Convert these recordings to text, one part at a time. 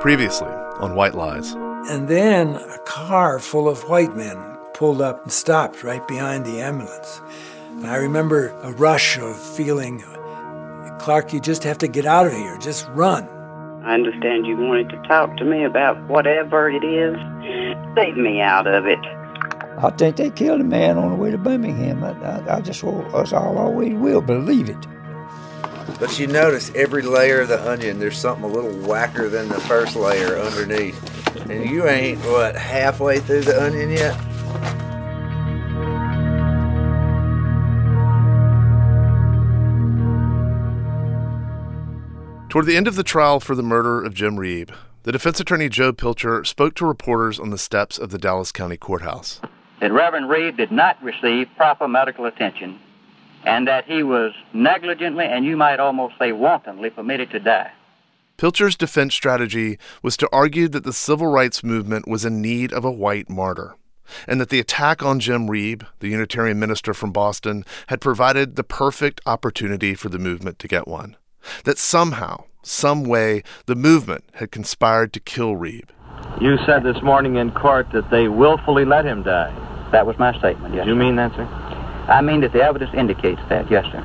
Previously on White Lies. And then a car full of white men pulled up and stopped right behind the ambulance. And I remember a rush of feeling, Clark, you just have to get out of here, just run. I understand you wanted to talk to me about whatever it is. Save me out of it. I think they killed a man on the way to Birmingham. I, I, I just, I always will believe it. But you notice every layer of the onion, there's something a little whacker than the first layer underneath. And you ain't, what, halfway through the onion yet? Toward the end of the trial for the murder of Jim Reeb, the defense attorney Joe Pilcher spoke to reporters on the steps of the Dallas County Courthouse. That Reverend Reeb did not receive proper medical attention and that he was negligently and you might almost say wantonly permitted to die. Pilcher's defense strategy was to argue that the civil rights movement was in need of a white martyr, and that the attack on Jim Reeb, the Unitarian minister from Boston, had provided the perfect opportunity for the movement to get one. That somehow, some way, the movement had conspired to kill Reeb. You said this morning in court that they willfully let him die. That was my statement, yes. You mean that, sir? I mean that the evidence indicates that, yes, sir.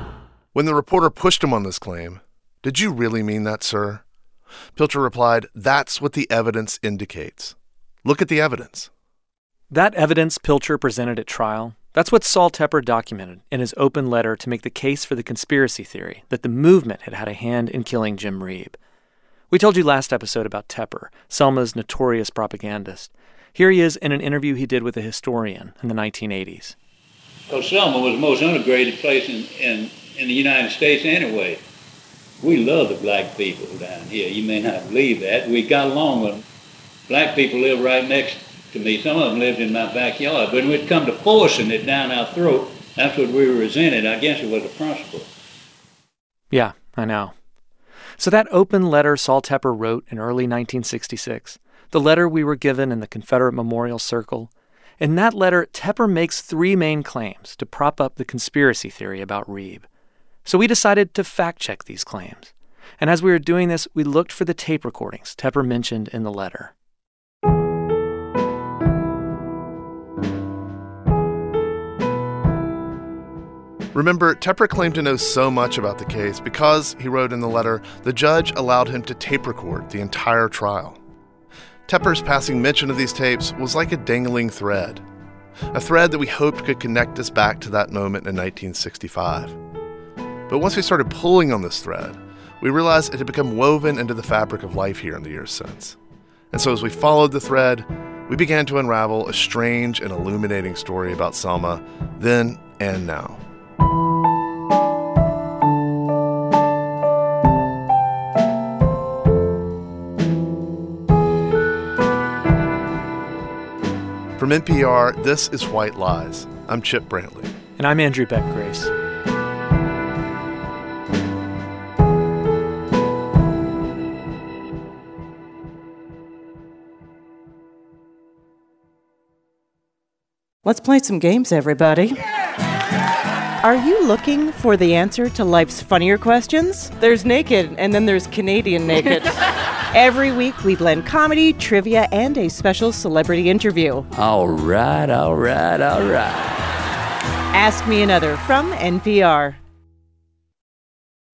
When the reporter pushed him on this claim, did you really mean that, sir? Pilcher replied, That's what the evidence indicates. Look at the evidence. That evidence Pilcher presented at trial, that's what Saul Tepper documented in his open letter to make the case for the conspiracy theory that the movement had had a hand in killing Jim Reeb. We told you last episode about Tepper, Selma's notorious propagandist. Here he is in an interview he did with a historian in the 1980s. Selma was the most integrated place in, in, in the United States anyway. We love the black people down here. You may not believe that. We got along with them. Black people live right next to me. Some of them lived in my backyard. But when it come to forcing it down our throat, that's what we resented. I guess it was a principle. Yeah, I know. So that open letter Sol Tepper wrote in early 1966, the letter we were given in the Confederate Memorial Circle, in that letter, Tepper makes three main claims to prop up the conspiracy theory about Reeb. So we decided to fact check these claims. And as we were doing this, we looked for the tape recordings Tepper mentioned in the letter. Remember, Tepper claimed to know so much about the case because, he wrote in the letter, the judge allowed him to tape record the entire trial. Tepper's passing mention of these tapes was like a dangling thread, a thread that we hoped could connect us back to that moment in 1965. But once we started pulling on this thread, we realized it had become woven into the fabric of life here in the years since. And so as we followed the thread, we began to unravel a strange and illuminating story about Selma then and now. From NPR, this is White Lies. I'm Chip Brantley. And I'm Andrew Beck Grace. Let's play some games, everybody. Are you looking for the answer to life's funnier questions? There's naked, and then there's Canadian naked. Every week, we blend comedy, trivia, and a special celebrity interview. All right, all right, all right. Ask Me Another from NPR.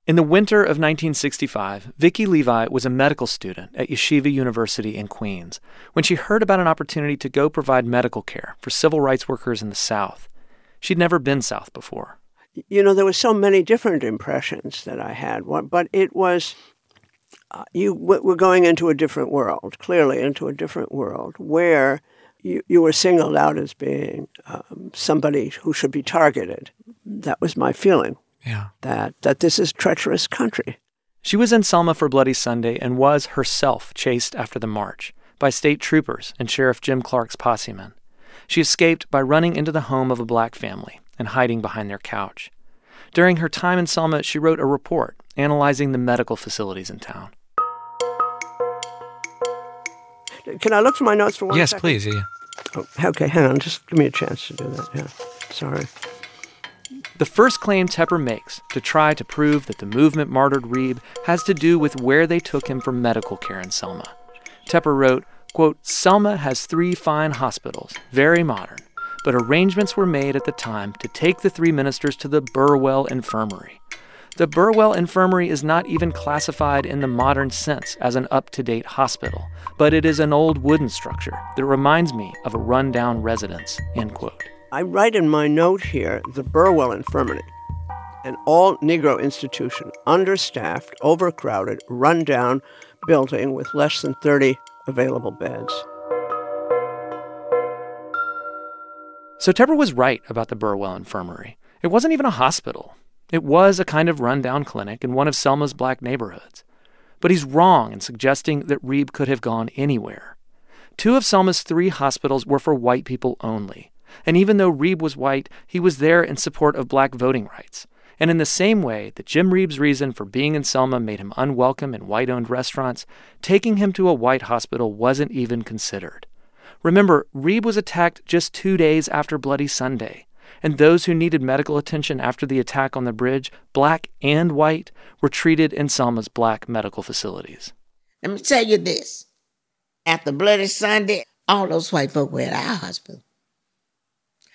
In the winter of 1965, Vicki Levi was a medical student at Yeshiva University in Queens when she heard about an opportunity to go provide medical care for civil rights workers in the South. She'd never been South before. You know, there were so many different impressions that I had, but it was you were going into a different world, clearly into a different world, where you, you were singled out as being um, somebody who should be targeted. That was my feeling. Yeah. That, that this is treacherous country. She was in Selma for Bloody Sunday and was herself chased after the march by state troopers and Sheriff Jim Clark's posse men. She escaped by running into the home of a black family and hiding behind their couch. During her time in Selma, she wrote a report analyzing the medical facilities in town. Can I look for my notes for one yes, second? please. Yeah. Oh, okay, hang on. Just give me a chance to do that. Yeah. Sorry. The first claim Tepper makes to try to prove that the movement martyred Reeb has to do with where they took him for medical care in Selma. Tepper wrote, quote, Selma has three fine hospitals, very modern, but arrangements were made at the time to take the three ministers to the Burwell Infirmary. The Burwell Infirmary is not even classified in the modern sense as an up to date hospital, but it is an old wooden structure that reminds me of a rundown residence. End quote. I write in my note here the Burwell Infirmary, an all Negro institution, understaffed, overcrowded, rundown building with less than 30 available beds. So Tepper was right about the Burwell Infirmary. It wasn't even a hospital. It was a kind of rundown clinic in one of Selma's black neighborhoods. But he's wrong in suggesting that Reeb could have gone anywhere. Two of Selma's three hospitals were for white people only. And even though Reeb was white, he was there in support of black voting rights. And in the same way that Jim Reeb's reason for being in Selma made him unwelcome in white owned restaurants, taking him to a white hospital wasn't even considered. Remember, Reeb was attacked just two days after Bloody Sunday, and those who needed medical attention after the attack on the bridge, black and white, were treated in Selma's black medical facilities. Let me tell you this. After Bloody Sunday, all those white folk were at our hospital.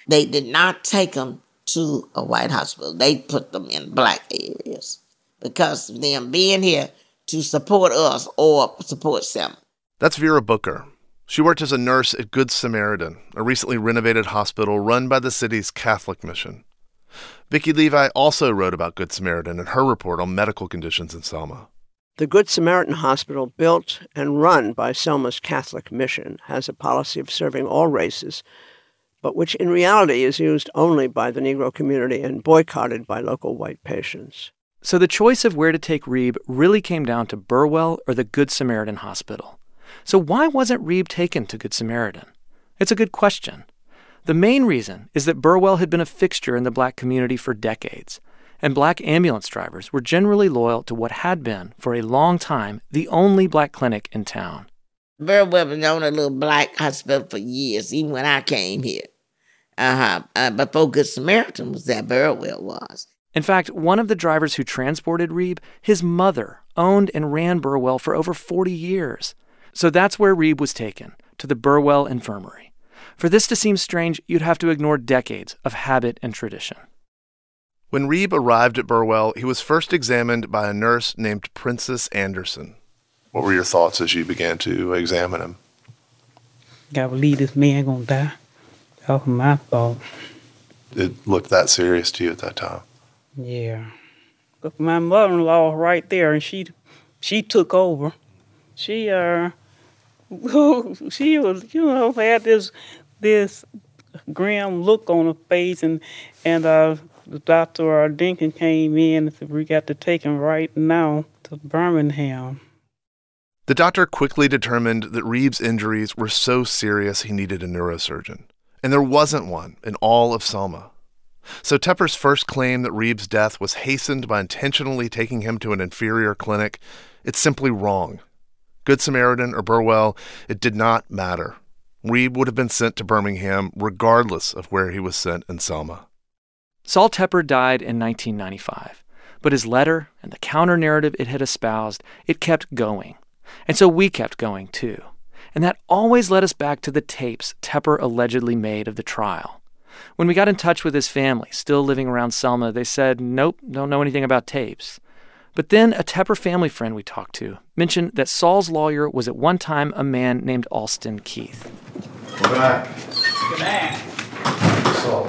They did not take them to a white hospital. They put them in black areas because of them being here to support us or support Selma. That's Vera Booker. She worked as a nurse at Good Samaritan, a recently renovated hospital run by the city's Catholic mission. Vicki Levi also wrote about Good Samaritan in her report on medical conditions in Selma. The Good Samaritan Hospital, built and run by Selma's Catholic mission, has a policy of serving all races but which in reality is used only by the Negro community and boycotted by local white patients. So the choice of where to take Reeb really came down to Burwell or the Good Samaritan Hospital. So why wasn't Reeb taken to Good Samaritan? It's a good question. The main reason is that Burwell had been a fixture in the black community for decades, and black ambulance drivers were generally loyal to what had been, for a long time, the only black clinic in town. Burwell was on a little black hospital for years, even when I came here. Uh-huh. Uh, before Good Samaritan was that Burwell was. In fact, one of the drivers who transported Reeb, his mother, owned and ran Burwell for over 40 years. So that's where Reeb was taken, to the Burwell Infirmary. For this to seem strange, you'd have to ignore decades of habit and tradition. When Reeb arrived at Burwell, he was first examined by a nurse named Princess Anderson. What were your thoughts as you began to examine him? Gotta believe this man gonna die. That was my thought. It looked that serious to you at that time. Yeah. Look, my mother-in-law right there, and she, she took over. She uh, she was you know had this this grim look on her face, and and uh, the doctor uh, came in and said we got to take him right now to Birmingham. The doctor quickly determined that Reeb's injuries were so serious he needed a neurosurgeon, and there wasn't one in all of Selma. So Tepper's first claim that Reeb's death was hastened by intentionally taking him to an inferior clinic, it's simply wrong. Good Samaritan or Burwell, it did not matter. Reeb would have been sent to Birmingham regardless of where he was sent in Selma. Sol Tepper died in 1995, but his letter and the counter narrative it had espoused, it kept going. And so we kept going too. And that always led us back to the tapes Tepper allegedly made of the trial. When we got in touch with his family, still living around Selma, they said, nope, don't know anything about tapes. But then a Tepper family friend we talked to mentioned that Saul's lawyer was at one time a man named Alston Keith. We're back. Good back. Sol.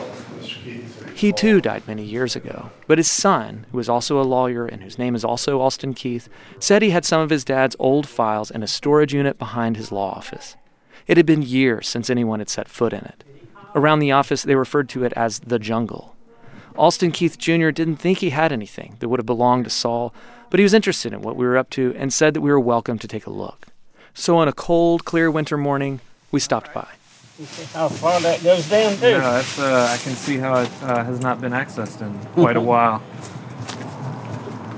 He too died many years ago, but his son, who is also a lawyer and whose name is also Alston Keith, said he had some of his dad's old files in a storage unit behind his law office. It had been years since anyone had set foot in it. Around the office, they referred to it as the jungle. Alston Keith Jr. didn't think he had anything that would have belonged to Saul, but he was interested in what we were up to and said that we were welcome to take a look. So on a cold, clear winter morning, we stopped by. How far that goes down too. Yeah, that's, uh, I can see how it uh, has not been accessed in quite a while.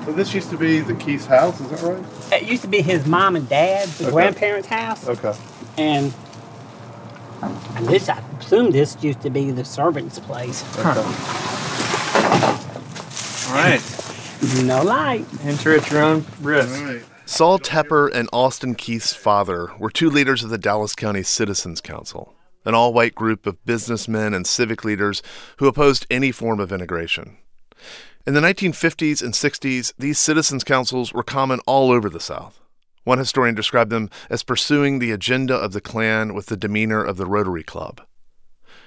So this used to be the Keith's house, is that right? It used to be his mom and dad's, the Okay. grandparents' house. Okay. And and this, I assume this used to be the servant's place. All right. No light. Enter at your own risk. Saul Tepper and Alston Keith's father were two leaders of the Dallas County Citizens Council, an all white group of businessmen and civic leaders who opposed any form of integration. In the 1950s and 60s, these citizens' councils were common all over the South. One historian described them as pursuing the agenda of the Klan with the demeanor of the Rotary Club.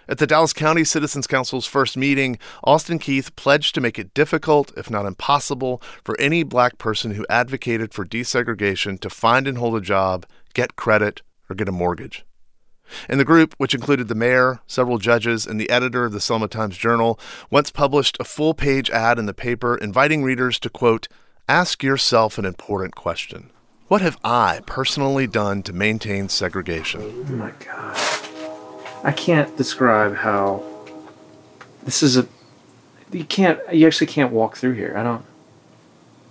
At the Dallas County Citizens Council's first meeting, Alston Keith pledged to make it difficult, if not impossible, for any black person who advocated for desegregation to find and hold a job, get credit, or get a mortgage. And the group, which included the mayor, several judges, and the editor of the Selma Times Journal, once published a full page ad in the paper inviting readers to, quote, ask yourself an important question. What have I personally done to maintain segregation? Oh my God. I can't describe how this is a. You can't. You actually can't walk through here. I don't.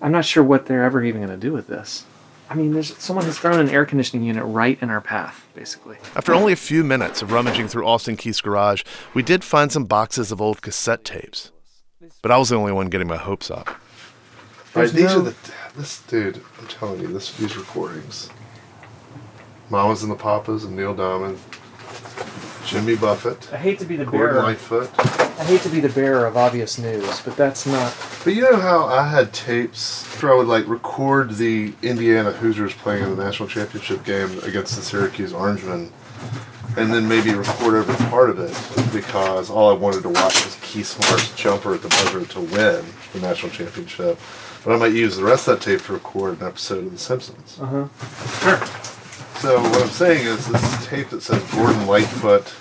I'm not sure what they're ever even going to do with this. I mean, there's someone has thrown an air conditioning unit right in our path, basically. After only a few minutes of rummaging through Alston Keith's garage, we did find some boxes of old cassette tapes. But I was the only one getting my hopes up. All right, these no- are the. This dude, I'm telling you, this these recordings. Mamas and the Papas and Neil Diamond, Jimmy Buffett, I hate to be the Gordon bearer. Lightfoot. I hate to be the bearer of obvious news, but that's not. But you know how I had tapes where I would like record the Indiana Hoosiers playing in the national championship game against the Syracuse Orangemen, and then maybe record over part of it because all I wanted to watch was Keith Smart's jumper at the buzzer to win the national championship. But I might use the rest of that tape to record an episode of The Simpsons. Uh huh. Sure. So what I'm saying is this tape that says Gordon Lightfoot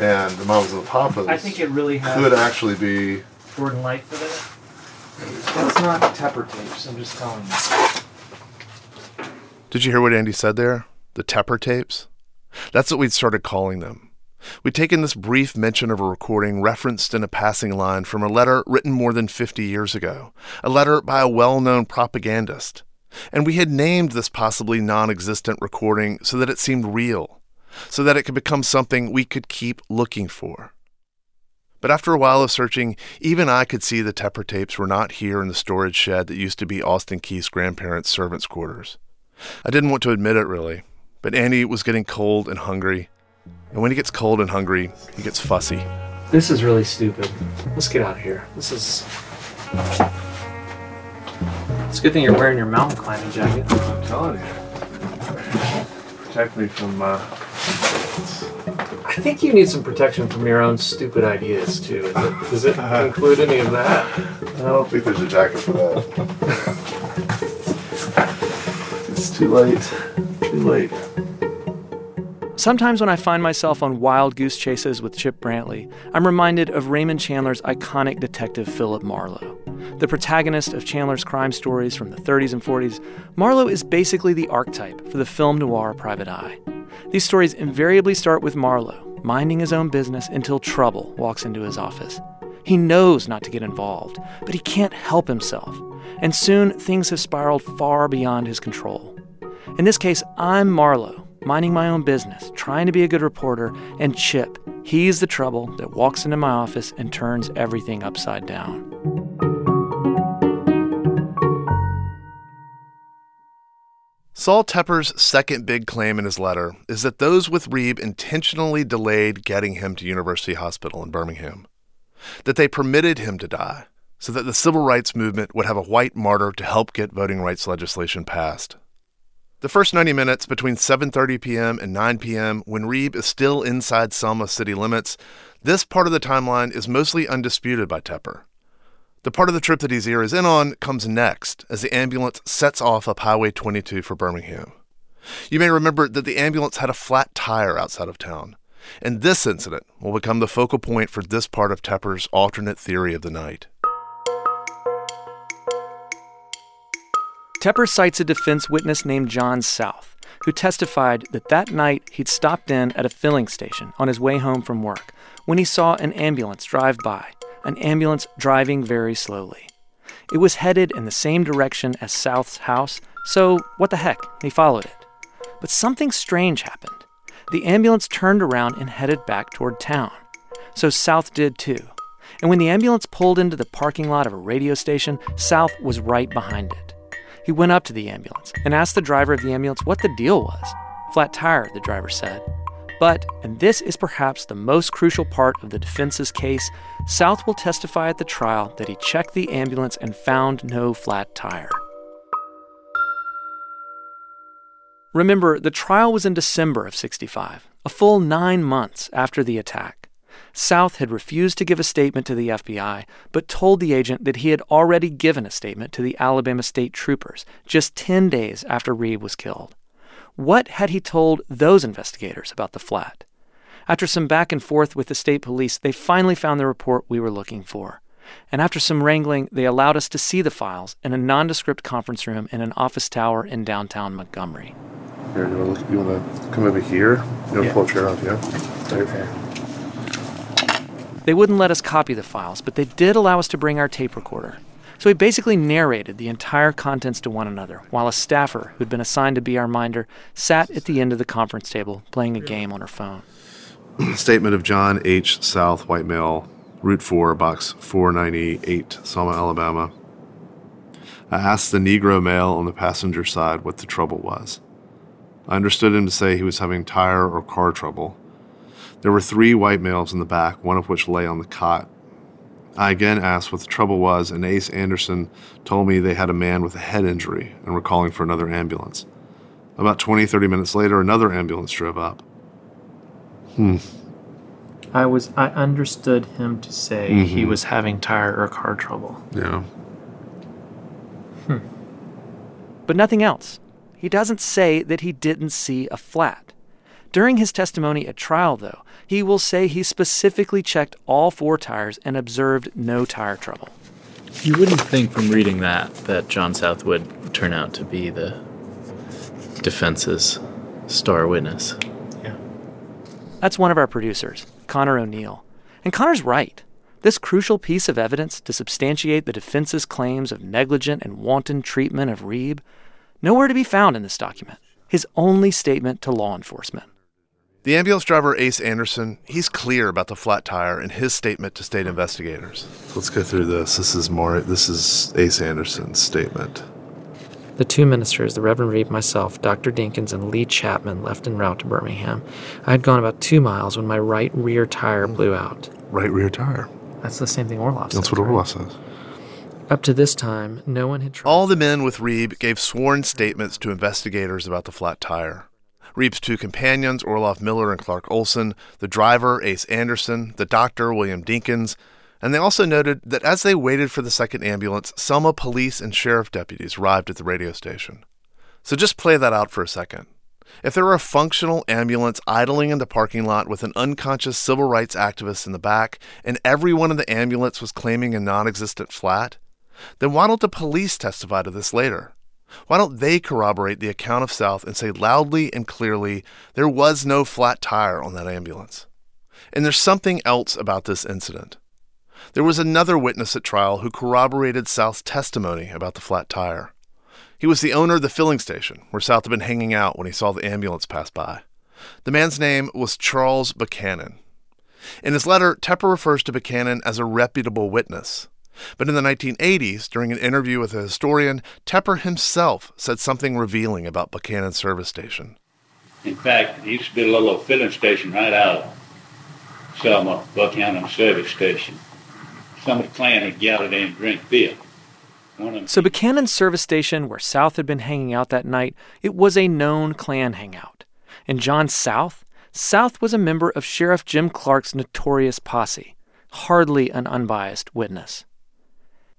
and the Mamas and the Papas I think it really has- could actually be Gordon Lightfoot in it. That's not Tepper tapes. I'm just telling you. Did you hear what Andy said there? The Tepper tapes? That's what we'd started calling them. We'd taken this brief mention of a recording referenced in a passing line from a letter written more than 50 years ago, a letter by a well known propagandist. And we had named this possibly non existent recording so that it seemed real, so that it could become something we could keep looking for. But after a while of searching, even I could see the Tepper tapes were not here in the storage shed that used to be Alston Keith's grandparents' servants' quarters. I didn't want to admit it really, but Andy was getting cold and hungry. And when he gets cold and hungry, he gets fussy. This is really stupid. Let's get out of here. This is. It's a good thing you're wearing your mountain climbing jacket. I'm telling you. Protect me from uh I think you need some protection from your own stupid ideas too. Is it, does it include any of that? I don't think there's a jacket for that. it's too late. Too late. Sometimes when I find myself on wild goose chases with Chip Brantley, I'm reminded of Raymond Chandler's iconic detective Philip Marlowe. The protagonist of Chandler's crime stories from the 30s and 40s, Marlowe is basically the archetype for the film noir private eye. These stories invariably start with Marlowe minding his own business until trouble walks into his office. He knows not to get involved, but he can't help himself, and soon things have spiraled far beyond his control. In this case, I'm Marlowe, minding my own business, trying to be a good reporter, and Chip, he's the trouble that walks into my office and turns everything upside down. Saul Tepper's second big claim in his letter is that those with Reeb intentionally delayed getting him to University Hospital in Birmingham, that they permitted him to die so that the civil rights movement would have a white martyr to help get voting rights legislation passed. The first 90 minutes between 7:30 p.m. and 9 p.m. when Reeb is still inside Selma city limits, this part of the timeline is mostly undisputed by Tepper. The part of the trip that ear is in on comes next as the ambulance sets off up Highway 22 for Birmingham. You may remember that the ambulance had a flat tire outside of town, and this incident will become the focal point for this part of Tepper's alternate theory of the night. Tepper cites a defense witness named John South, who testified that that night he'd stopped in at a filling station on his way home from work when he saw an ambulance drive by, an ambulance driving very slowly. It was headed in the same direction as South's house, so what the heck, he followed it. But something strange happened. The ambulance turned around and headed back toward town. So South did too. And when the ambulance pulled into the parking lot of a radio station, South was right behind it. He went up to the ambulance and asked the driver of the ambulance what the deal was. Flat tire, the driver said. But, and this is perhaps the most crucial part of the defense's case, South will testify at the trial that he checked the ambulance and found no flat tire. Remember, the trial was in December of 65, a full nine months after the attack. South had refused to give a statement to the FBI, but told the agent that he had already given a statement to the Alabama State Troopers just 10 days after Reeb was killed. What had he told those investigators about the flat? After some back and forth with the state police, they finally found the report we were looking for. And after some wrangling, they allowed us to see the files in a nondescript conference room in an office tower in downtown Montgomery. Here, you want to you want to come over here? You want to Yeah. pull a chair up? Yeah. There. They wouldn't let us copy the files, but they did allow us to bring our tape recorder. So we basically narrated the entire contents to one another, while a staffer who'd been assigned to be our minder sat at the end of the conference table playing a game on her phone. Statement of John H. South, white male, Route 4, Box 498, Selma, Alabama. I asked the Negro male on the passenger side what the trouble was. I understood him to say he was having tire or car trouble. There were three white males in the back, one of which lay on the cot. I again asked what the trouble was, and Ace Anderson told me they had a man with a head injury and were calling for another ambulance. About 20, 30 minutes later, another ambulance drove up. Hmm. I was I understood him to say he Mhm. was having tire or car trouble. Yeah. Hmm. But nothing else. He doesn't say that he didn't see a flat. During his testimony at trial, though, he will say he specifically checked all four tires and observed no tire trouble. You wouldn't think from reading that that John South would turn out to be the defense's star witness. Yeah. That's one of our producers, Connor O'Neill. And Connor's right. This crucial piece of evidence to substantiate the defense's claims of negligent and wanton treatment of Reeb, nowhere to be found in this document. His only statement to law enforcement. The ambulance driver, Ace Anderson, he's clear about the flat tire in his statement to state investigators. Let's go through this. This is more. This is Ace Anderson's statement. The two ministers, the Reverend Reeb, myself, Dr. Dinkins, and Lee Chapman, left en route to Birmingham. I had gone about two miles when my right rear tire blew out. Right rear tire. That's the same thing Orloff says. That's says, what right? Orloff says. Up to this time, no one had tried. All the men with Reeb gave sworn statements to investigators about the flat tire. Reeb's two companions, Orloff Miller and Clark Olson, the driver, Ace Anderson, the doctor, William Dinkins, and they also noted that as they waited for the second ambulance, Selma police and sheriff deputies arrived at the radio station. So just play that out for a second. If there were a functional ambulance idling in the parking lot with an unconscious civil rights activist in the back, and everyone in the ambulance was claiming a non existent flat, then why don't the police testify to this later? Why don't they corroborate the account of South and say loudly and clearly there was no flat tire on that ambulance? And there's something else about this incident. There was another witness at trial who corroborated South's testimony about the flat tire. He was the owner of the filling station where South had been hanging out when he saw the ambulance pass by. The man's name was Charles Buchanan. In his letter, Tepper refers to Buchanan as a reputable witness. But in the 1980s, during an interview with a historian, Tepper himself said something revealing about Buchanan's service station. In fact, there used to be a little filling station right out of Selma, Buchanan Service Station. Some of the Klan had gathered in and drink beer. One of them So Buchanan's service station, where South had been hanging out that night, it was a known Klan hangout. And John South? South was a member of Sheriff Jim Clark's notorious posse. Hardly an unbiased witness.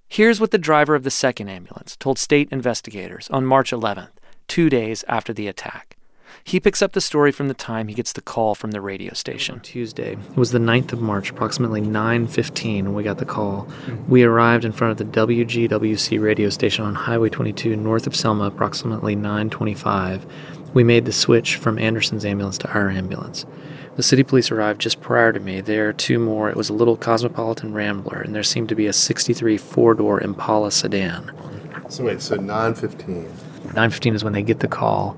Here's what the driver of the second ambulance told state investigators on March 11th, two days after the attack. He picks up the story from the time he gets the call from the radio station. Tuesday. It was the 9th of March, approximately 9:15 when we got the call. We arrived in front of the WGWC radio station on Highway 22 north of Selma approximately 9:25. We made the switch from Anderson's ambulance to our ambulance. The city police arrived just prior to me. There are two more. It was a little Cosmopolitan Rambler, and there seemed to be a 63 four-door Impala sedan. So wait, so 9:15. 9:15 is when they get the call,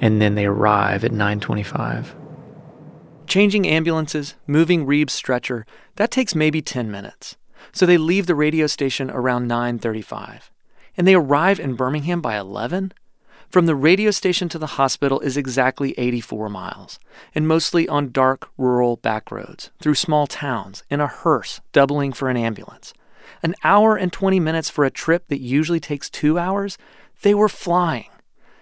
and then they arrive at 9:25. Changing ambulances, moving Reeb's stretcher, that takes maybe 10 minutes. So they leave the radio station around 9:35. and they arrive in Birmingham by 11? From the radio station to the hospital is exactly 84 miles, and mostly on dark, rural back roads, through small towns, in a hearse doubling for an ambulance. An hour and 20 minutes for a trip that usually takes two hours? They were flying.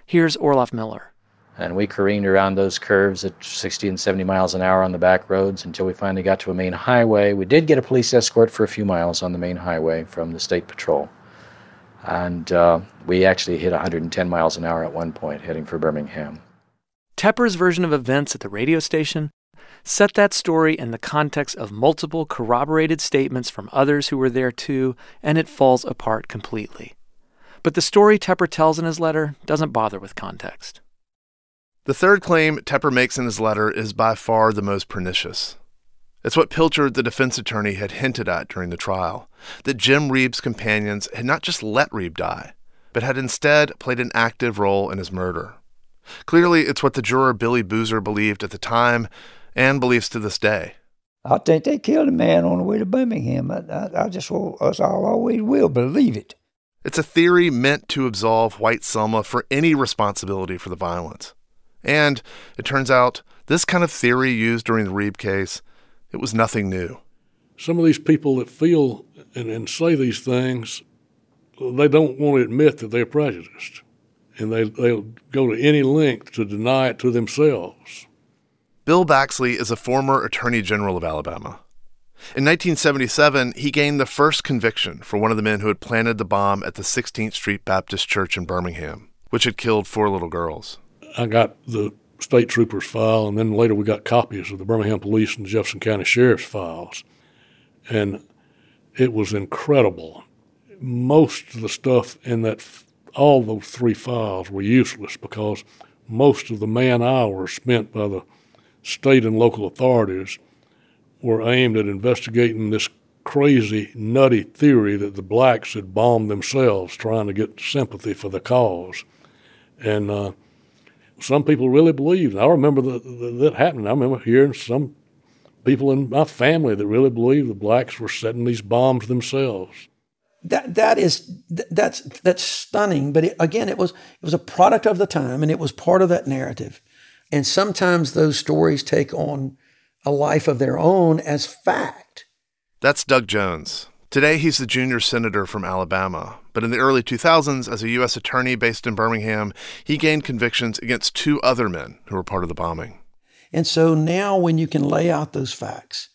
Here's Orloff Miller. And we careened around those curves at 60 and 70 miles an hour on the back roads until we finally got to a main highway. We did get a police escort for a few miles on the main highway from the state patrol. And uh, we actually hit 110 miles an hour at one point heading for Birmingham. Tepper's version of events at the radio station set that story in the context of multiple corroborated statements from others who were there too, and it falls apart completely. But the story Tepper tells in his letter doesn't bother with context. The third claim Tepper makes in his letter is by far the most pernicious. It's what Pilcher, the defense attorney, had hinted at during the trial that Jim Reeb's companions had not just let Reeb die, but had instead played an active role in his murder. Clearly, it's what the juror Billy Boozer believed at the time and believes to this day. I think they killed a man on the way to Birmingham. I, I, I just, us all always will believe it. It's a theory meant to absolve White Selma for any responsibility for the violence. And it turns out this kind of theory used during the Reeb case, it was nothing new. Some of these people that feel and, and say these things, they don't want to admit that they're prejudiced. And they, they'll go to any length to deny it to themselves. Bill Baxley is a former Attorney General of Alabama. In 1977, he gained the first conviction for one of the men who had planted the bomb at the 16th Street Baptist Church in Birmingham, which had killed four little girls. I got the state trooper's file, and then later we got copies of the Birmingham Police and Jefferson County Sheriff's files. And it was incredible. Most of the stuff in that, all those three files were useless because most of the man hours spent by the state and local authorities were aimed at investigating this crazy, nutty theory that the blacks had bombed themselves trying to get sympathy for the cause. And uh, some people really believed. I remember that, that happening. I remember hearing some people in my family that really believed the blacks were setting these bombs themselves. That that is that's that's stunning. But it, again, it was it was a product of the time, and it was part of that narrative. And sometimes those stories take on a life of their own as fact. That's Doug Jones. Today, he's the junior senator from Alabama. But in the early 2000s, as a U.S. attorney based in Birmingham, he gained convictions against two other men who were part of the bombing. And so now, when you can lay out those facts,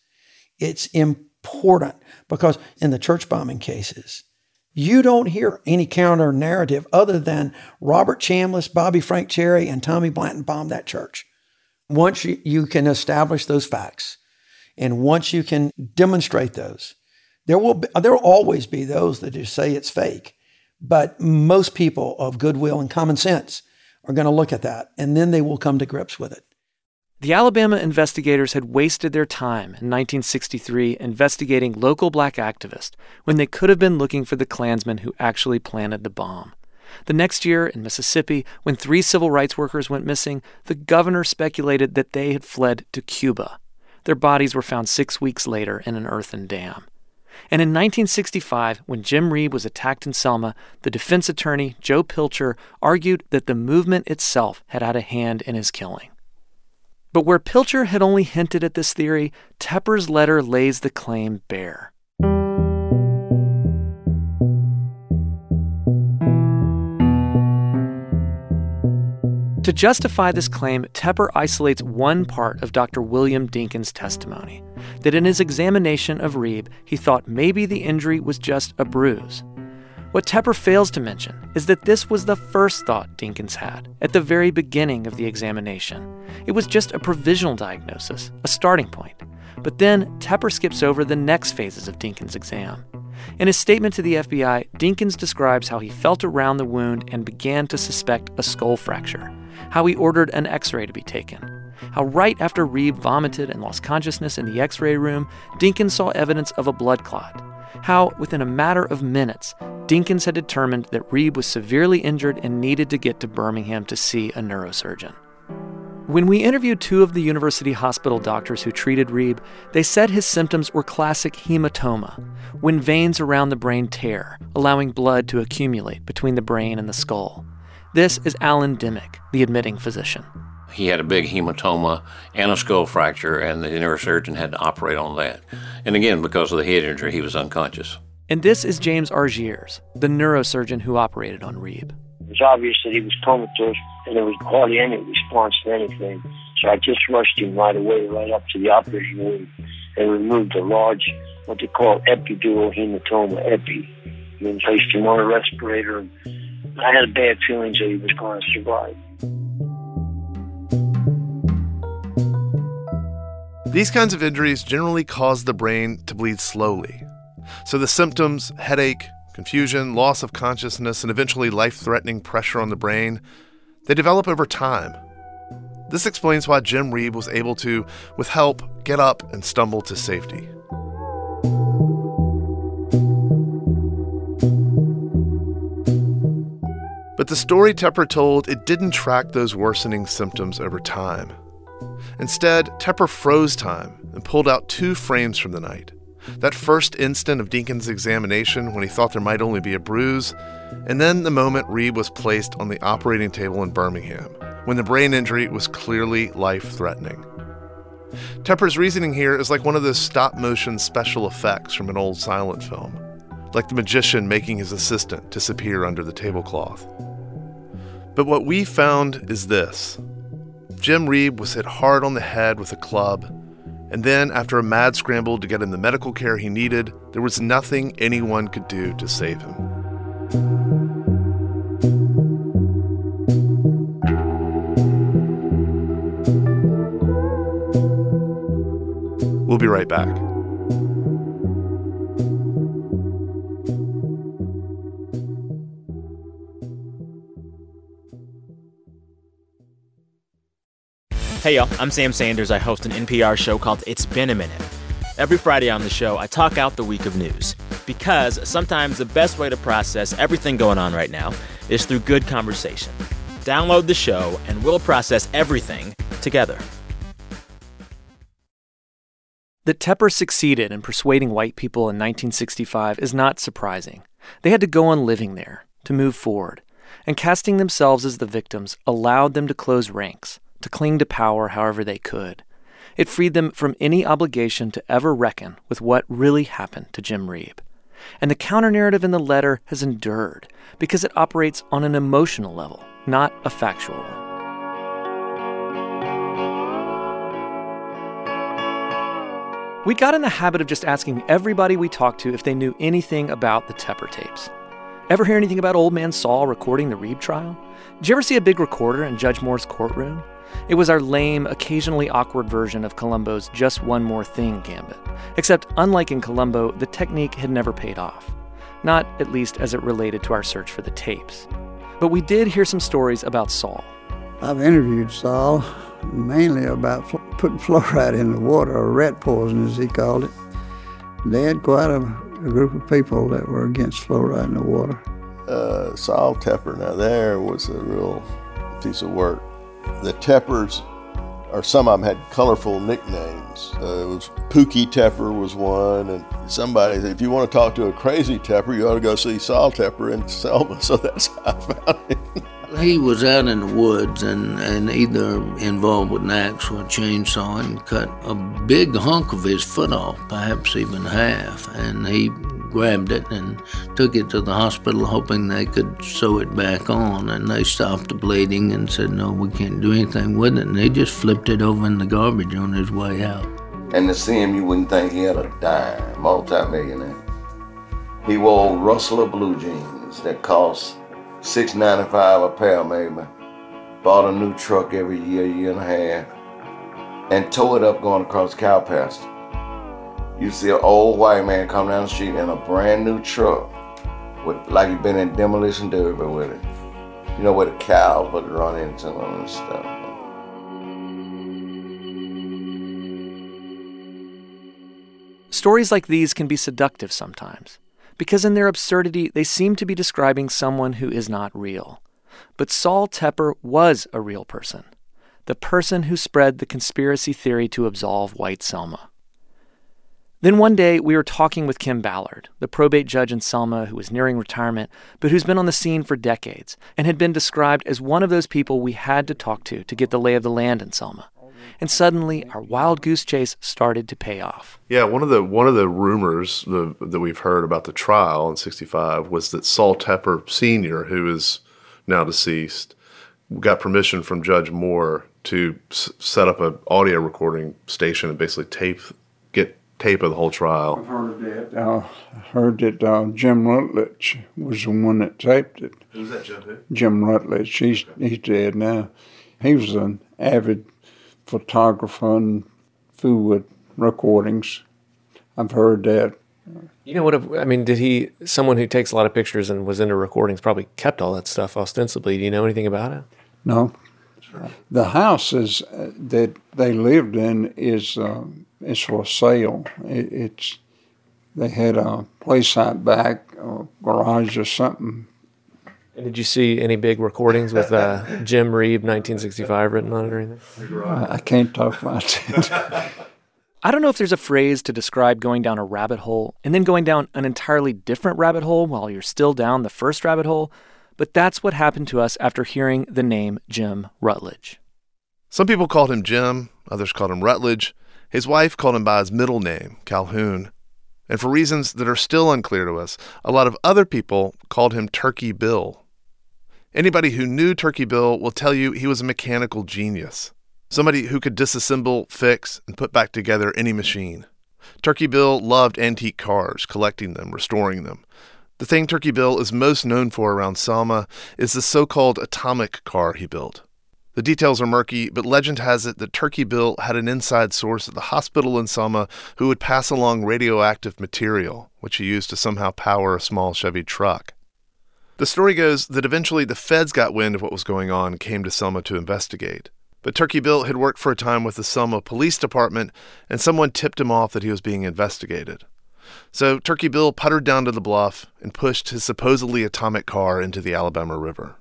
it's important because in the church bombing cases, you don't hear any counter narrative other than Robert Chambliss, Bobby Frank Cherry, and Tommy Blanton bombed that church. Once you, you can establish those facts, and once you can demonstrate those, there will be, there will always be those that just say it's fake, but most people of goodwill and common sense are going to look at that, and then they will come to grips with it. The Alabama investigators had wasted their time in 1963 investigating local black activists when they could have been looking for the Klansmen who actually planted the bomb. The next year in Mississippi, when three civil rights workers went missing, the governor speculated that they had fled to Cuba. Their bodies were found six weeks later in an earthen dam. And in 1965, when Jim Reeb was attacked in Selma, the defense attorney, Joe Pilcher, argued that the movement itself had had a hand in his killing. But where Pilcher had only hinted at this theory, Tepper's letter lays the claim bare. To justify this claim, Tepper isolates one part of Dr. William Dinkins' testimony that in his examination of Reeb, he thought maybe the injury was just a bruise. What Tepper fails to mention is that this was the first thought Dinkins had at the very beginning of the examination. It was just a provisional diagnosis, a starting point. But then Tepper skips over the next phases of Dinkins' exam. In his statement to the FBI, Dinkins describes how he felt around the wound and began to suspect a skull fracture how he ordered an x ray to be taken, how right after Reeb vomited and lost consciousness in the x ray room, Dinkins saw evidence of a blood clot, how within a matter of minutes, Dinkins had determined that Reeb was severely injured and needed to get to Birmingham to see a neurosurgeon. When we interviewed two of the university hospital doctors who treated Reeb, they said his symptoms were classic hematoma, when veins around the brain tear, allowing blood to accumulate between the brain and the skull. This is Alan Dimmick, the admitting physician. He had a big hematoma and a skull fracture, and the neurosurgeon had to operate on that. And again, because of the head injury, he was unconscious. And this is James Argiers, the neurosurgeon who operated on Reeb. It was obvious that he was comatose and there was hardly any response to anything. So I just rushed him right away, right up to the operating room, and removed a large, what they call epidural hematoma, epi. And then placed him on a respirator. I had a bad feeling that he was going to survive. These kinds of injuries generally cause the brain to bleed slowly. So the symptoms, headache, confusion, loss of consciousness, and eventually life threatening pressure on the brain, they develop over time. This explains why Jim Reeb was able to, with help, get up and stumble to safety. But the story Tepper told, it didn't track those worsening symptoms over time. Instead, Tepper froze time and pulled out two frames from the night. That first instant of Dinkins' examination when he thought there might only be a bruise, and then the moment Reeb was placed on the operating table in Birmingham, when the brain injury was clearly life threatening. Tepper's reasoning here is like one of those stop motion special effects from an old silent film, like the magician making his assistant disappear under the tablecloth. But what we found is this Jim Reeb was hit hard on the head with a club and then, after a mad scramble to get him the medical care he needed, there was nothing anyone could do to save him. We'll be right back. Hey y'all, I'm Sam Sanders. I host an NPR show called It's Been a Minute. Every Friday on the show, I talk out the week of news because sometimes the best way to process everything going on right now is through good conversation. Download the show and we'll process everything together. That Tepper succeeded in persuading white people in 1965 is not surprising. They had to go on living there to move forward, and casting themselves as the victims allowed them to close ranks to cling to power however they could. It freed them from any obligation to ever reckon with what really happened to Jim Reeb. And the counter narrative in the letter has endured because it operates on an emotional level, not a factual one. We got in the habit of just asking everybody we talked to if they knew anything about the Tepper tapes. Ever hear anything about Old Man Saul recording the Reeb trial? Did you ever see a big recorder in Judge Moore's courtroom? It was our lame, occasionally awkward version of Columbo's Just One More Thing gambit. Except, unlike in Columbo, the technique had never paid off. Not, at least, as it related to our search for the tapes. But we did hear some stories about Saul. I've interviewed Saul mainly about fl- putting fluoride in the water, or rat poison as he called it. They had quite a, a group of people that were against fluoride in the water. Uh, Saul Tepper, now there was a real piece of work the Teppers, or some of them had colorful nicknames. Uh, it was Pookie Tepper was one, and somebody if you want to talk to a crazy Tepper, you ought to go see Saul Tepper in Selma. So that's how I found him. He was out in the woods and, and either involved with an axe or a chainsaw and cut a big hunk of his foot off, perhaps even half. And he grabbed it and took it to the hospital, hoping they could sew it back on. And they stopped the bleeding and said, No, we can't do anything with it. And they just flipped it over in the garbage on his way out. And to see him, you wouldn't think he had a dime, multi-millionaire. He wore Rustler blue jeans that cost six ninety five a pair maybe. Bought a new truck every year, year and a half, and tore it up going across cow pasture. You see an old white man come down the street in a brand new truck, with like he been in demolition derby with it. You know where the cows would run into him and stuff. Stories like these can be seductive sometimes, because in their absurdity, they seem to be describing someone who is not real. But Saul Tepper was a real person. the person who spread the conspiracy theory to absolve White Selma. Then one day, we were talking with Kim Ballard, the probate judge in Selma who was nearing retirement, but who's been on the scene for decades and had been described as one of those people we had to talk to to get the lay of the land in Selma. And suddenly, our wild goose chase started to pay off. Yeah, one of the one of the rumors the, that we've heard about the trial in '65 was that Saul Tepper Sr., who is now deceased, got permission from Judge Moore to s- set up an audio recording station and basically tape get tape of the whole trial. I've heard that. Uh, I heard that uh, Jim Rutledge was the one that taped it. Who's that, Jim? Who? Jim Rutledge. He's he's dead now. He was an avid photographer and with recordings. I've heard that. You know what? I mean, did he? Someone who takes a lot of pictures and was into recordings probably kept all that stuff ostensibly. Do you know anything about it? No. The house is, uh, that they lived in is uh, is for sale. It, it's they had a place out back, a garage or something. And did you see any big recordings with uh, Jim Reeb, 1965, written on it or anything? I, I can't talk about that. I don't know if there's a phrase to describe going down a rabbit hole and then going down an entirely different rabbit hole while you're still down the first rabbit hole, but that's what happened to us after hearing the name Jim Rutledge. Some people called him Jim, others called him Rutledge. His wife called him by his middle name, Calhoun. And for reasons that are still unclear to us, a lot of other people called him Turkey Bill. Anybody who knew Turkey Bill will tell you he was a mechanical genius, somebody who could disassemble, fix, and put back together any machine. Turkey Bill loved antique cars, collecting them, restoring them. The thing Turkey Bill is most known for around Selma is the so called atomic car he built. The details are murky, but legend has it that Turkey Bill had an inside source at the hospital in Selma who would pass along radioactive material, which he used to somehow power a small Chevy truck. The story goes that eventually the feds got wind of what was going on and came to Selma to investigate. But Turkey Bill had worked for a time with the Selma Police Department, and someone tipped him off that he was being investigated. So Turkey Bill puttered down to the bluff and pushed his supposedly atomic car into the Alabama River.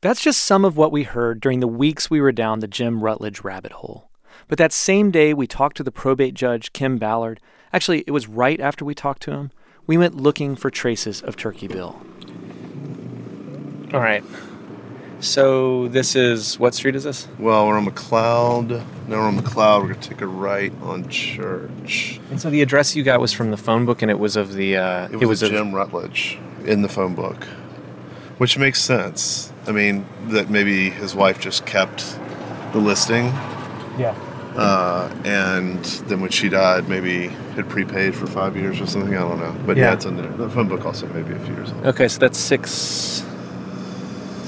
That's just some of what we heard during the weeks we were down the Jim Rutledge rabbit hole. But that same day we talked to the probate judge, Kim Ballard, actually, it was right after we talked to him, we went looking for traces of Turkey Bill. All right. So this is what street is this? Well, we're on McLeod. Now we're on McLeod. We're going to take a right on Church. And so the address you got was from the phone book, and it was of the. Uh, It was, a Jim Rutledge in the phone book, which makes sense. I mean, that maybe his wife just kept the listing. Yeah. Uh, and then when she died, maybe had prepaid for five years or something. I don't know. But yeah, Yeah. it's in there. The phone book also maybe a few years old. Okay, so that's six.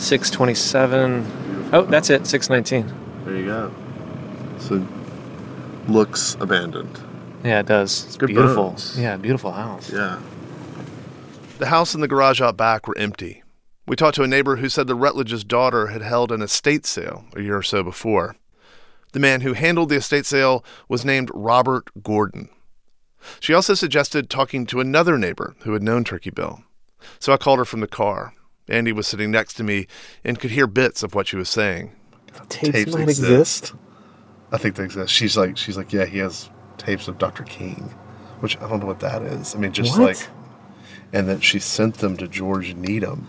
Six twenty-seven. Oh, that's it. Six nineteen. There you go. So looks abandoned. Yeah, it does. It's Good beautiful. bones. Yeah, beautiful house. Yeah. The house and the garage out back were empty. We talked to a neighbor who said the Rutledge's daughter had held an estate sale a year or so before. The man who handled the estate sale was named Robert Gordon. She also suggested talking to another neighbor who had known Turkey Bill. So I called her from the car. Andy was sitting next to me and could hear bits of what she was saying. Tapes might exist. I think they exist. She's like, she's like, yeah, he has tapes of Dr. King, which I don't know what that is. I mean, just What? like, and that she sent them to George Needham.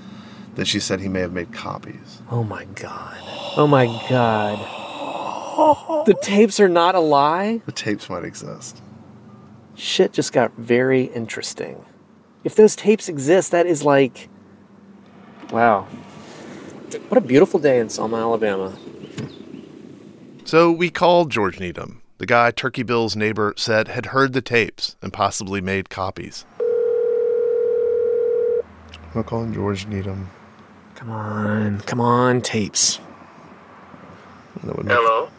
That she said he may have made copies. Oh my god. Oh my god. The tapes are not a lie? The tapes might exist. Shit just got very interesting. If those tapes exist, that is like. Wow. What a beautiful day in Selma, Alabama. So we called George Needham, the guy Turkey Bill's neighbor said had heard the tapes and possibly made copies. I'll calling George Needham. Come on, come on, tapes. Hello.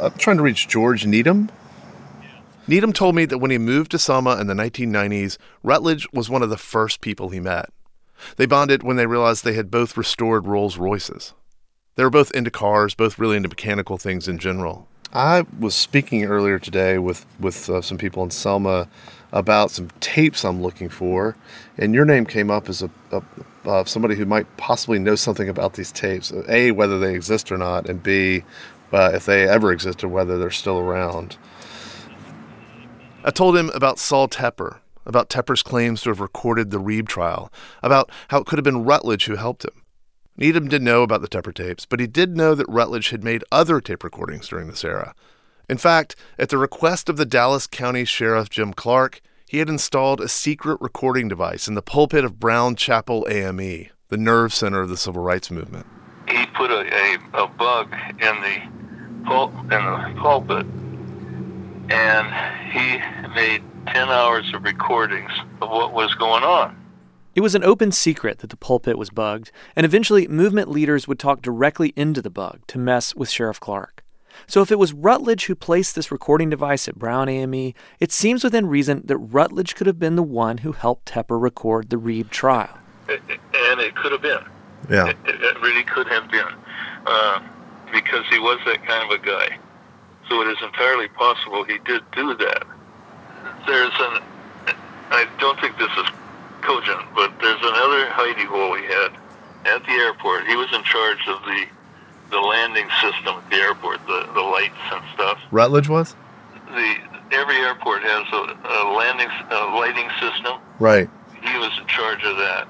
I'm trying to reach George Needham. Needham told me that when he moved to Selma in the 1990s, Rutledge was one of the first people he met. They bonded when they realized they had both restored Rolls Royces. They were both into cars, both really into mechanical things in general. I was speaking earlier today with with uh, some people in Selma about some tapes I'm looking for, and your name came up as a, a uh, somebody who might possibly know something about these tapes. A, whether they exist or not, and B, uh, if they ever existed, whether they're still around. I told him about Saul Tepper, about Tepper's claims to have recorded the Reeb trial, about how it could have been Rutledge who helped him. Needham didn't know about the Tepper tapes, but he did know that Rutledge had made other tape recordings during this era. In fact, at the request of the Dallas County Sheriff Jim Clark, he had installed a secret recording device in the pulpit of Brown Chapel AME, the nerve center of the civil rights movement. He put a, a, a bug in the pul- in the pulpit, and he made ten hours of recordings of what was going on. It was an open secret that the pulpit was bugged, and eventually movement leaders would talk directly into the bug to mess with Sheriff Clark. So if it was Rutledge who placed this recording device at Brown AME, it seems within reason that Rutledge could have been the one who helped Tepper record the Reeb trial. It, it- and it could have been. Yeah. It, it really could have been, uh, because he was that kind of a guy. So it is entirely possible he did do that. There's an, I don't think this is cogent, but there's another hidey hole we had at the airport. He was in charge of the the landing system at the airport, the the lights and stuff. Rutledge was? The every airport has a, a landing a lighting system. Right. He was in charge of that.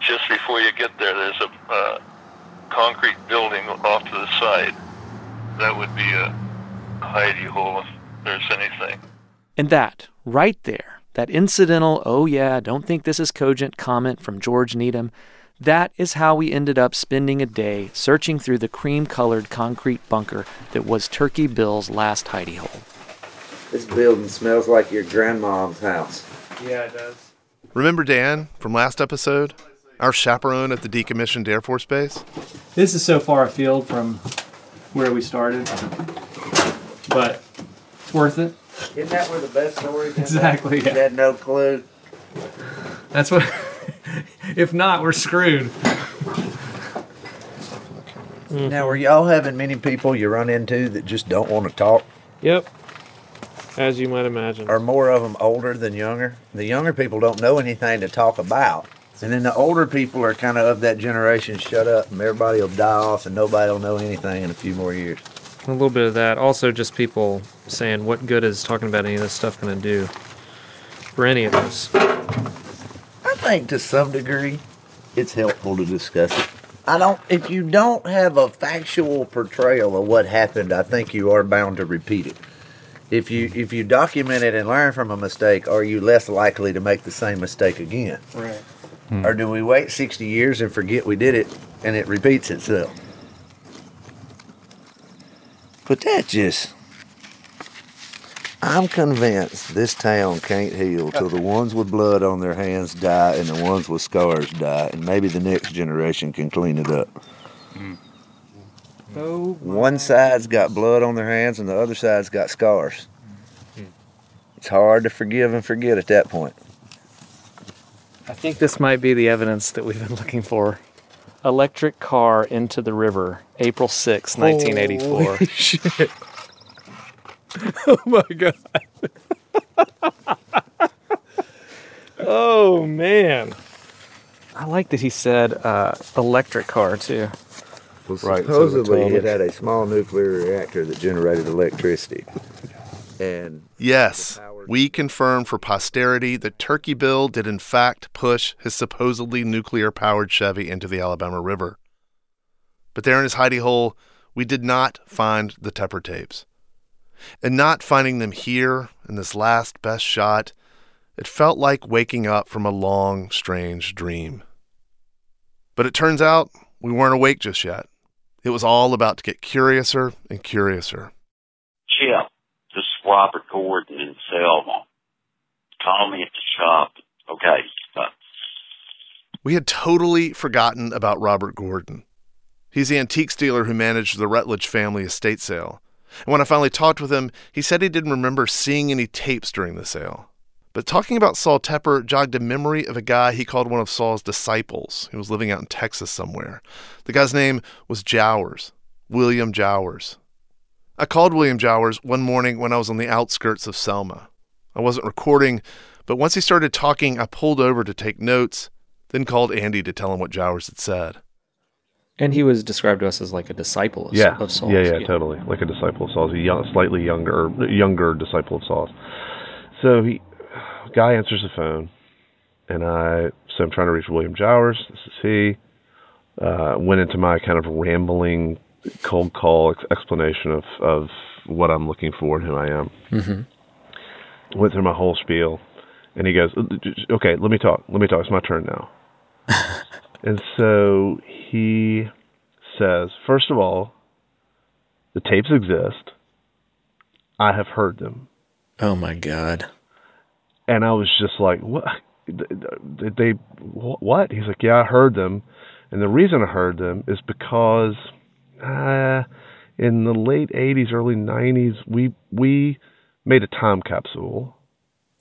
Just before you get there, there's a uh, concrete building off to the side. That would be a hidey hole if there's anything. And that, right there, that incidental, oh yeah, don't think this is cogent comment from George Needham, that is how we ended up spending a day searching through the cream colored concrete bunker that was Turkey Bill's last hidey hole. This building smells like your grandmom's house. Yeah, it does. Remember Dan from last episode? Our chaperone at the decommissioned Air Force Base? This is so far afield from where we started, but it's worth it. Isn't that where the best stories? is? Exactly, yeah. You had no clue. That's what. if not, we're screwed. Mm-hmm. Now, were y'all having many people you run into that just don't want to talk? Yep. As you might imagine. Are more of them older than younger? The younger people don't know anything to talk about. And then the older people are kind of of that generation, shut up, and everybody will die off, and nobody will know anything in a few more years. A little bit of that. Also, just people saying, what good is talking about any of this stuff going to do for any of us? I think to some degree, it's helpful to discuss it. I don't. If you don't have a factual portrayal of what happened, I think you are bound to repeat it. If you if you document it and learn from a mistake, are you less likely to make the same mistake again? Right. Or do we wait 60 years and forget we did it and it repeats itself? But that just. I'm convinced this town can't heal till the ones with blood on their hands die and the ones with scars die, and maybe the next generation can clean it up. Oh, One side's got blood on their hands and the other side's got scars. It's hard to forgive and forget at that point. I think this might be the evidence that we've been looking for. Electric car into the river, April 6, 1984. Holy shit. oh my god. oh man. I like that he said uh, electric car too. Right. Supposedly, it had a small nuclear reactor that generated electricity. And Yes, we confirm for posterity that Turkey Bill did in fact push his supposedly nuclear powered Chevy into the Alabama River. But there in his hidey hole, we did not find the Tepper tapes. And not finding them here in this last best shot, it felt like waking up from a long, strange dream. But it turns out we weren't awake just yet. It was all about to get curiouser and curiouser. Chip, this is Robert Gordon Selma. Call me at the shop. Okay. We had totally forgotten about Robert Gordon. He's the antiques dealer who managed the Rutledge family estate sale. And when I finally talked with him, he said he didn't remember seeing any tapes during the sale. But talking about Saul Tepper jogged a memory of a guy he called one of Saul's disciples. He was living out in Texas somewhere. The guy's name was Jowers, William Jowers. I called William Jowers one morning when I was on the outskirts of Selma. I wasn't recording, but once he started talking, I pulled over to take notes, then called Andy to tell him what Jowers had said. And he was described to us as like a disciple of, yeah, of Saul's. yeah, yeah, totally, like a disciple of Saul's, a young, slightly younger, younger disciple of Saul's. So he, guy answers the phone, and I, so I'm trying to reach William Jowers. This is he. Uh, went into my kind of rambling, cold call ex- explanation of of what I'm looking for and who I am. Mm-hmm. Went through my whole spiel, and he goes, "Okay, let me talk. Let me talk. It's my turn now." and so he says, first of all, the tapes exist. I have heard them. Oh my god. And I was just like, what? Did they, what? He's like, yeah, I heard them. And the reason I heard them is because uh, in the late 80s, early 90s, we, we made a time capsule.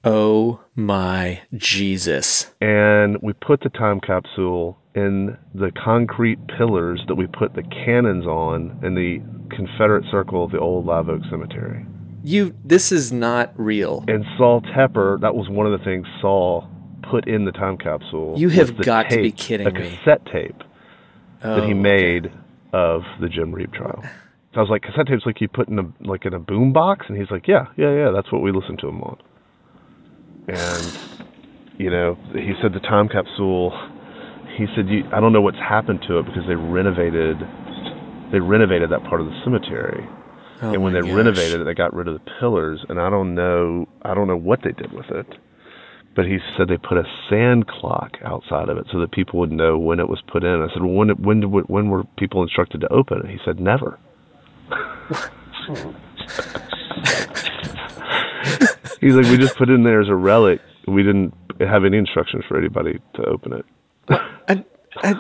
Oh my Jesus. And we put the time capsule in the concrete pillars that we put the cannons on in the Confederate circle of the old Live Oak Cemetery. You this is not real. And Saul Tepper, that was one of the things Saul put in the time capsule. You have got to be tape, kidding a me. cassette tape that Oh, he made of the Jim Reeb trial. So I was like, cassette tapes like you put in a like in a boom box, and he's like, yeah, yeah, yeah, that's what we listen to him on. And you know, he said the time capsule. He said, you, I don't know what's happened to it because they renovated, they renovated that part of the cemetery. Oh and when they gosh. renovated it, they got rid of the pillars, and I don't know, I don't know what they did with it. But he said they put a sand clock outside of it so that people would know when it was put in. I said, well, when when when were people instructed to open it? He said, never. He's like, we just put it in there as a relic. We didn't have any instructions for anybody to open it. I, I,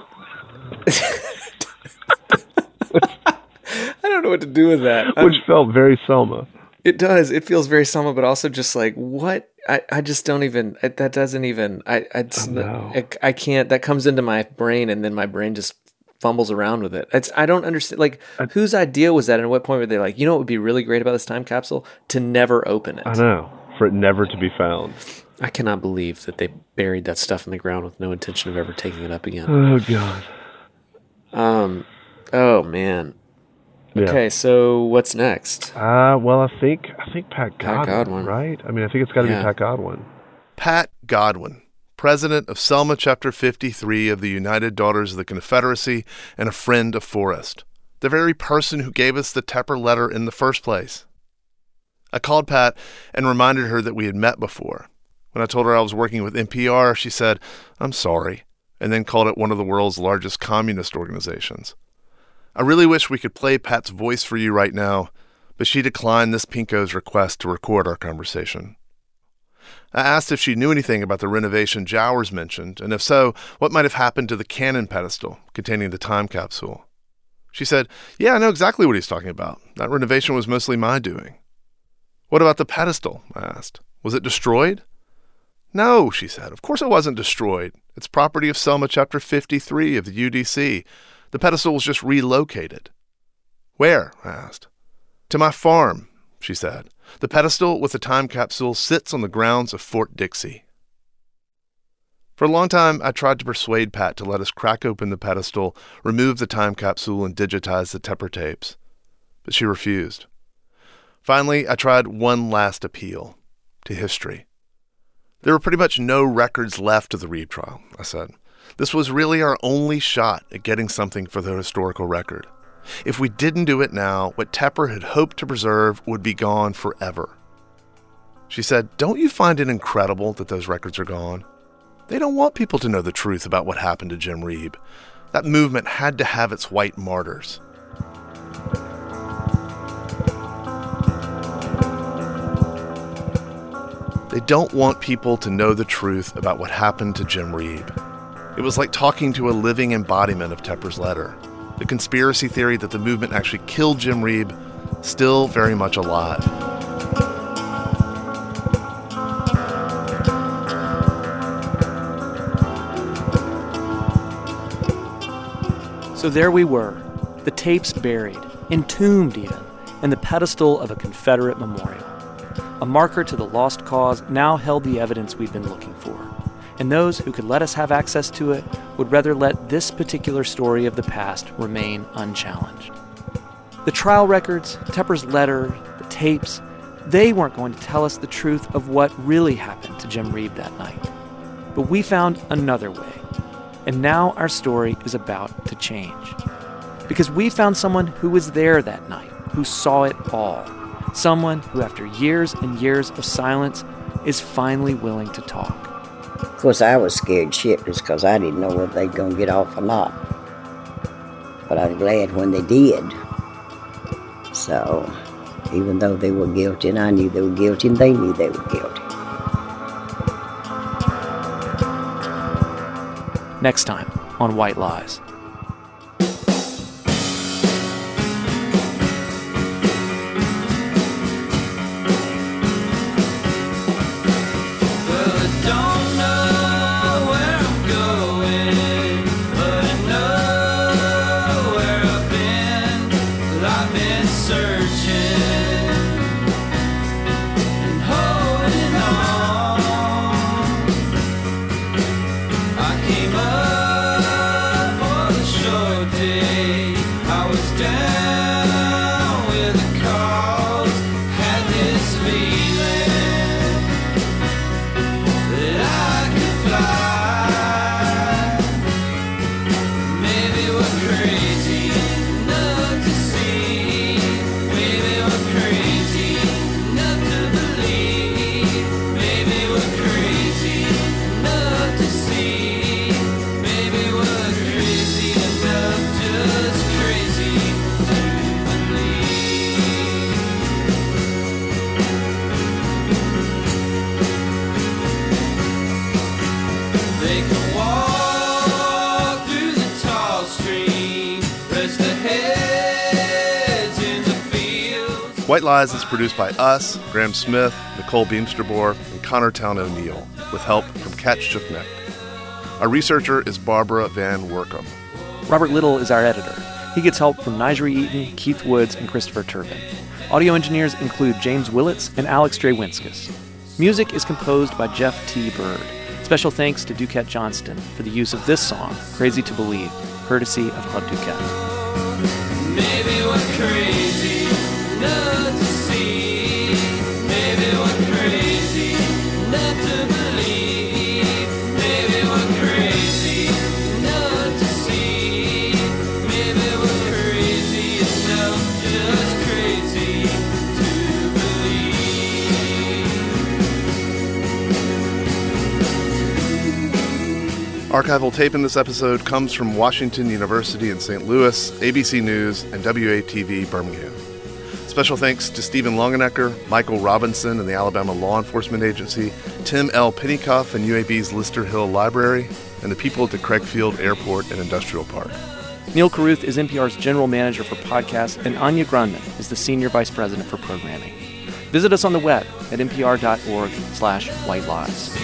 I don't know what to do with that. Which felt very Selma. It does. It feels very Selma, but also just like what I, I just don't even. I, that doesn't even. I I, it's, I I can't. That comes into my brain, and then my brain just fumbles around with it. It's I don't understand. Like whose idea was that? And at what point were they like, you know, what would be really great about this time capsule to never open it. I know for it never to be found. I cannot believe that they buried that stuff in the ground with no intention of ever taking it up again. Oh God. Um. Oh man. Yeah. Okay, so what's next? Uh, well, I think I think Pat Godwin, Godwin. right? I mean, I think it's got to Yeah. be Pat Godwin. Pat Godwin, president of Selma Chapter 53 of the United Daughters of the Confederacy and a friend of Forrest, the very person who gave us the Tepper letter in the first place. I called Pat and reminded her that we had met before. When I told her I was working with NPR, she said, I'm sorry, and then called it one of the world's largest communist organizations. I really wish we could play Pat's voice for you right now, but she declined this Pinko's request to record our conversation. I asked if she knew anything about the renovation Jowers mentioned, and if so, what might have happened to the cannon pedestal containing the time capsule. She said, Yeah, I know exactly what he's talking about. That renovation was mostly my doing. What about the pedestal? I asked. Was it destroyed? No, she said. Of course it wasn't destroyed. It's property of Selma Chapter 53 of the UDC. The pedestal was just relocated. Where? I asked. To my farm, she said. The pedestal with the time capsule sits on the grounds of Fort Dixie. For a long time, I tried to persuade Pat to let us crack open the pedestal, remove the time capsule, and digitize the Tepper tapes. But she refused. Finally, I tried one last appeal to history. There were pretty much no records left of the Reeb trial, I said. This was really our only shot at getting something for the historical record. If we didn't do it now, what Tepper had hoped to preserve would be gone forever. She said, Don't you find it incredible that those records are gone? They don't want people to know the truth about what happened to Jim Reeb. That movement had to have its white martyrs. They don't want people to know the truth about what happened to Jim Reeb. It was like talking to a living embodiment of Tepper's letter. The conspiracy theory that the movement actually killed Jim Reeb, still very much alive. So there we were, the tapes buried, entombed even, in the pedestal of a Confederate memorial. A marker to the lost cause now held the evidence we'd been looking for. And those who could let us have access to it would rather let this particular story of the past remain unchallenged. The trial records, Tepper's letter, the tapes, they weren't going to tell us the truth of what really happened to Jim Reeb that night. But we found another way. And now our story is about to change. Because we found someone who was there that night, who saw it all. Someone who, after years and years of silence, is finally willing to talk. Of course, I was scared shitless because I didn't know whether they'd gonna get off or not. But I was glad when they did. So, even though they were guilty, and I knew they were guilty, and they knew they were guilty. Next time on White Lies. with the White Lies is produced by us, Graham Smith, Nicole Beemsterboer, and Connor Towne O'Neill, with help from Kat Schuknecht. Our researcher is Barbara Van Woerkom. Robert Little is our editor. He gets help from Nigel Eaton, Keith Woods, and Christopher Turpin. Audio engineers include James Willetts and Alex Drewenskus. Music is composed by Jeff T. Byrd. Special thanks to Duquette Johnston for the use of this song, Crazy to Believe, courtesy of Club Duquette. Archival tape in this episode comes from Washington University in St. Louis, ABC News, and WATV Birmingham. Special thanks to Stephen Longenecker, Michael Robinson and the Alabama Law Enforcement Agency, Tim L. Pennycuff and UAB's Lister Hill Library, and the people at the Craigfield Airport and Industrial Park. Neal Carruth is NPR's general manager for podcasts, and Anya Grundmann is the senior vice president for programming. Visit us on the web at npr.org slash white lies.